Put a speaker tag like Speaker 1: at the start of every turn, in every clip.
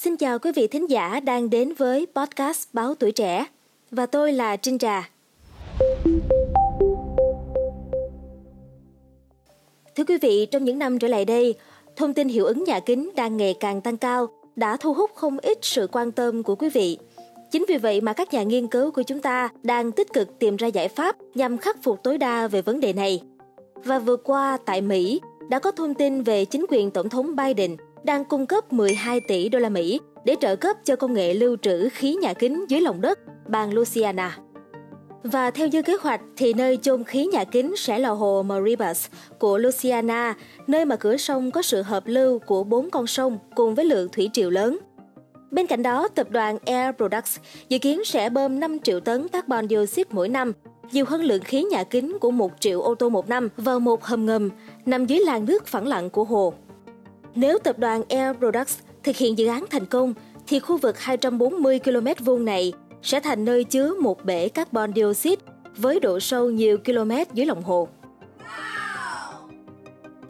Speaker 1: Xin chào quý vị thính giả đang đến với podcast Báo Tuổi Trẻ và tôi là Trinh Trà. Thưa quý vị, trong những năm trở lại đây, thông tin hiệu ứng nhà kính đang ngày càng tăng cao đã thu hút không ít sự quan tâm của quý vị. Chính vì vậy mà các nhà nghiên cứu của chúng ta đang tích cực tìm ra giải pháp nhằm khắc phục tối đa về vấn đề này. Và vừa qua tại Mỹ đã có thông tin về chính quyền tổng thống Biden đang cung cấp 12 tỷ đô la Mỹ để trợ cấp cho công nghệ lưu trữ khí nhà kính dưới lòng đất bang Louisiana. Và theo như kế hoạch thì nơi chôn khí nhà kính sẽ là hồ Maribas của Louisiana, nơi mà cửa sông có sự hợp lưu của bốn con sông cùng với lượng thủy triều lớn. Bên cạnh đó, tập đoàn Air Products dự kiến sẽ bơm 5 triệu tấn carbon dioxide mỗi năm, nhiều hơn lượng khí nhà kính của 1 triệu ô tô một năm vào một hầm ngầm nằm dưới làn nước phẳng lặng của hồ. Nếu tập đoàn Air Products thực hiện dự án thành công, thì khu vực 240 km vuông này sẽ thành nơi chứa một bể carbon dioxide với độ sâu nhiều km dưới lòng hồ.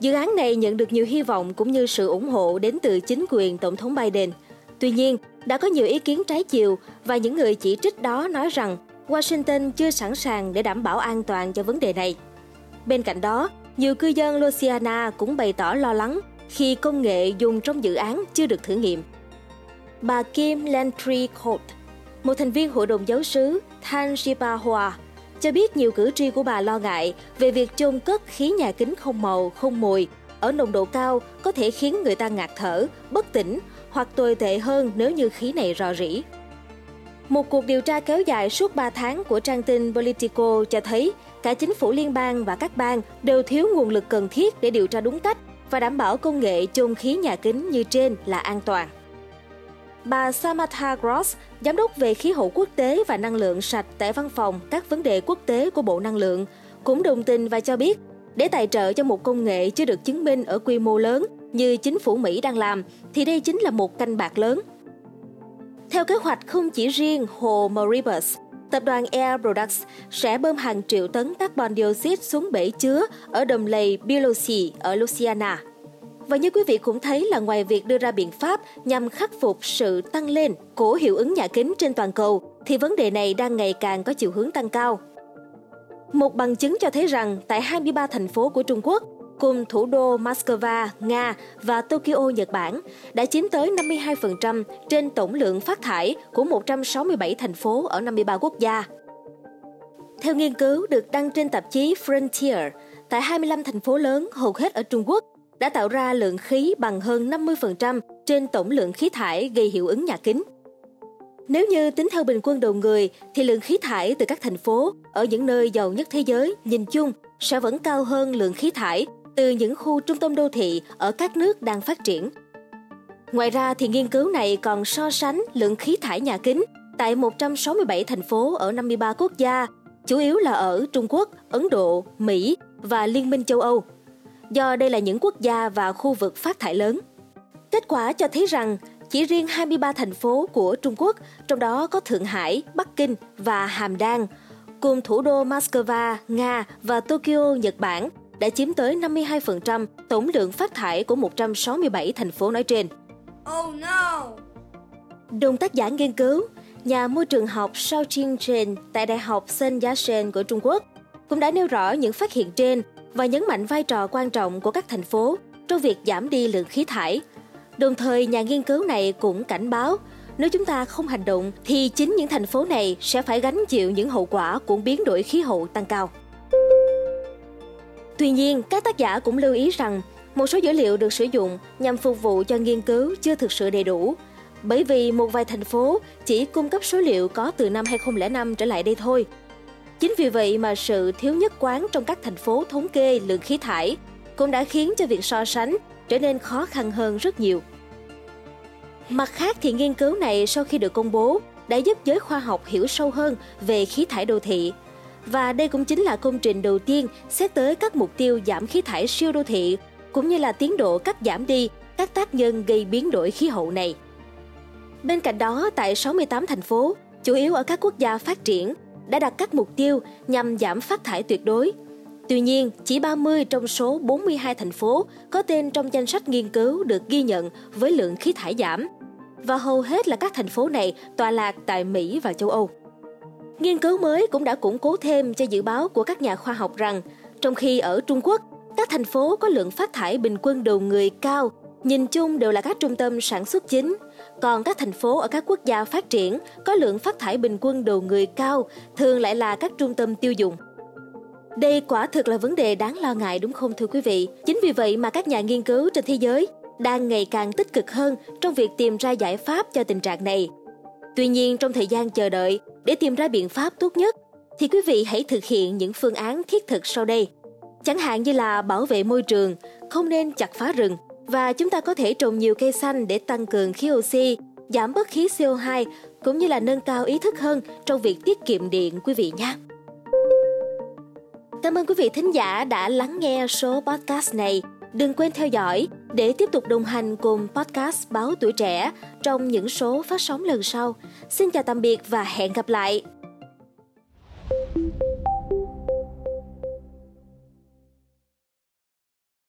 Speaker 1: Dự án này nhận được nhiều hy vọng cũng như sự ủng hộ đến từ chính quyền Tổng thống Biden. Tuy nhiên, đã có nhiều ý kiến trái chiều và những người chỉ trích đó nói rằng Washington chưa sẵn sàng để đảm bảo an toàn cho vấn đề này. Bên cạnh đó, nhiều cư dân Louisiana cũng bày tỏ lo lắng khi công nghệ dùng trong dự án chưa được thử nghiệm. Bà Kim Lantry Colt, một thành viên hội đồng giáo sứ Tangipahoa, cho biết nhiều cử tri của bà lo ngại về việc chôn cất khí nhà kính không màu, không mùi ở nồng độ cao có thể khiến người ta ngạt thở, bất tỉnh hoặc tồi tệ hơn nếu như khí này rò rỉ. Một cuộc điều tra kéo dài suốt 3 tháng của trang tin Politico cho thấy cả chính phủ liên bang và các bang đều thiếu nguồn lực cần thiết để điều tra đúng cách và đảm bảo công nghệ chôn khí nhà kính như trên là an toàn. Bà Samantha Gross, giám đốc về khí hậu quốc tế và năng lượng sạch tại văn phòng các vấn đề quốc tế của Bộ Năng lượng, cũng đồng tình và cho biết để tài trợ cho một công nghệ chưa được chứng minh ở quy mô lớn như chính phủ Mỹ đang làm thì đây chính là một canh bạc lớn. Theo kế hoạch không chỉ riêng hồ Maribus, tập đoàn Air Products sẽ bơm hàng triệu tấn carbon dioxide xuống bể chứa ở đầm lầy Biloxi ở Louisiana. Và như quý vị cũng thấy là ngoài việc đưa ra biện pháp nhằm khắc phục sự tăng lên của hiệu ứng nhà kính trên toàn cầu, thì vấn đề này đang ngày càng có chiều hướng tăng cao. Một bằng chứng cho thấy rằng tại 23 thành phố của Trung Quốc, cùng thủ đô Moscow, Nga và Tokyo, Nhật Bản đã chiếm tới 52% trên tổng lượng phát thải của 167 thành phố ở 53 quốc gia. Theo nghiên cứu được đăng trên tạp chí Frontier, tại 25 thành phố lớn hầu hết ở Trung Quốc đã tạo ra lượng khí bằng hơn 50% trên tổng lượng khí thải gây hiệu ứng nhà kính. Nếu như tính theo bình quân đầu người thì lượng khí thải từ các thành phố ở những nơi giàu nhất thế giới nhìn chung sẽ vẫn cao hơn lượng khí thải từ những khu trung tâm đô thị ở các nước đang phát triển. Ngoài ra thì nghiên cứu này còn so sánh lượng khí thải nhà kính tại 167 thành phố ở 53 quốc gia, chủ yếu là ở Trung Quốc, Ấn Độ, Mỹ và Liên minh châu Âu. Do đây là những quốc gia và khu vực phát thải lớn. Kết quả cho thấy rằng chỉ riêng 23 thành phố của Trung Quốc, trong đó có Thượng Hải, Bắc Kinh và Hàm Đan, cùng thủ đô Moscow, Nga và Tokyo, Nhật Bản đã chiếm tới 52% tổng lượng phát thải của 167 thành phố nói trên. Oh no! Đồng tác giả nghiên cứu, nhà môi trường học Shao Jing Chen tại Đại học Sun Yat-sen của Trung Quốc cũng đã nêu rõ những phát hiện trên và nhấn mạnh vai trò quan trọng của các thành phố trong việc giảm đi lượng khí thải. Đồng thời, nhà nghiên cứu này cũng cảnh báo nếu chúng ta không hành động thì chính những thành phố này sẽ phải gánh chịu những hậu quả của biến đổi khí hậu tăng cao. Tuy nhiên, các tác giả cũng lưu ý rằng một số dữ liệu được sử dụng nhằm phục vụ cho nghiên cứu chưa thực sự đầy đủ, bởi vì một vài thành phố chỉ cung cấp số liệu có từ năm 2005 trở lại đây thôi. Chính vì vậy mà sự thiếu nhất quán trong các thành phố thống kê lượng khí thải cũng đã khiến cho việc so sánh trở nên khó khăn hơn rất nhiều. Mặt khác thì nghiên cứu này sau khi được công bố đã giúp giới khoa học hiểu sâu hơn về khí thải đô thị và đây cũng chính là công trình đầu tiên xét tới các mục tiêu giảm khí thải siêu đô thị, cũng như là tiến độ cắt giảm đi các tác nhân gây biến đổi khí hậu này. Bên cạnh đó, tại 68 thành phố, chủ yếu ở các quốc gia phát triển, đã đặt các mục tiêu nhằm giảm phát thải tuyệt đối. Tuy nhiên, chỉ 30 trong số 42 thành phố có tên trong danh sách nghiên cứu được ghi nhận với lượng khí thải giảm. và hầu hết là các thành phố này tọa lạc tại Mỹ và châu Âu. Nghiên cứu mới cũng đã củng cố thêm cho dự báo của các nhà khoa học rằng, trong khi ở Trung Quốc, các thành phố có lượng phát thải bình quân đầu người cao, nhìn chung đều là các trung tâm sản xuất chính, còn các thành phố ở các quốc gia phát triển có lượng phát thải bình quân đầu người cao, thường lại là các trung tâm tiêu dùng. Đây quả thực là vấn đề đáng lo ngại đúng không thưa quý vị? Chính vì vậy mà các nhà nghiên cứu trên thế giới đang ngày càng tích cực hơn trong việc tìm ra giải pháp cho tình trạng này. Tuy nhiên trong thời gian chờ đợi để tìm ra biện pháp tốt nhất thì quý vị hãy thực hiện những phương án thiết thực sau đây. Chẳng hạn như là bảo vệ môi trường, không nên chặt phá rừng và chúng ta có thể trồng nhiều cây xanh để tăng cường khí oxy, giảm bớt khí CO2 cũng như là nâng cao ý thức hơn trong việc tiết kiệm điện quý vị nhé. Cảm ơn quý vị thính giả đã lắng nghe số podcast này. Đừng quên theo dõi để tiếp tục đồng hành cùng podcast Báo Tuổi Trẻ trong những số phát sóng lần sau. Xin chào tạm biệt và hẹn gặp lại!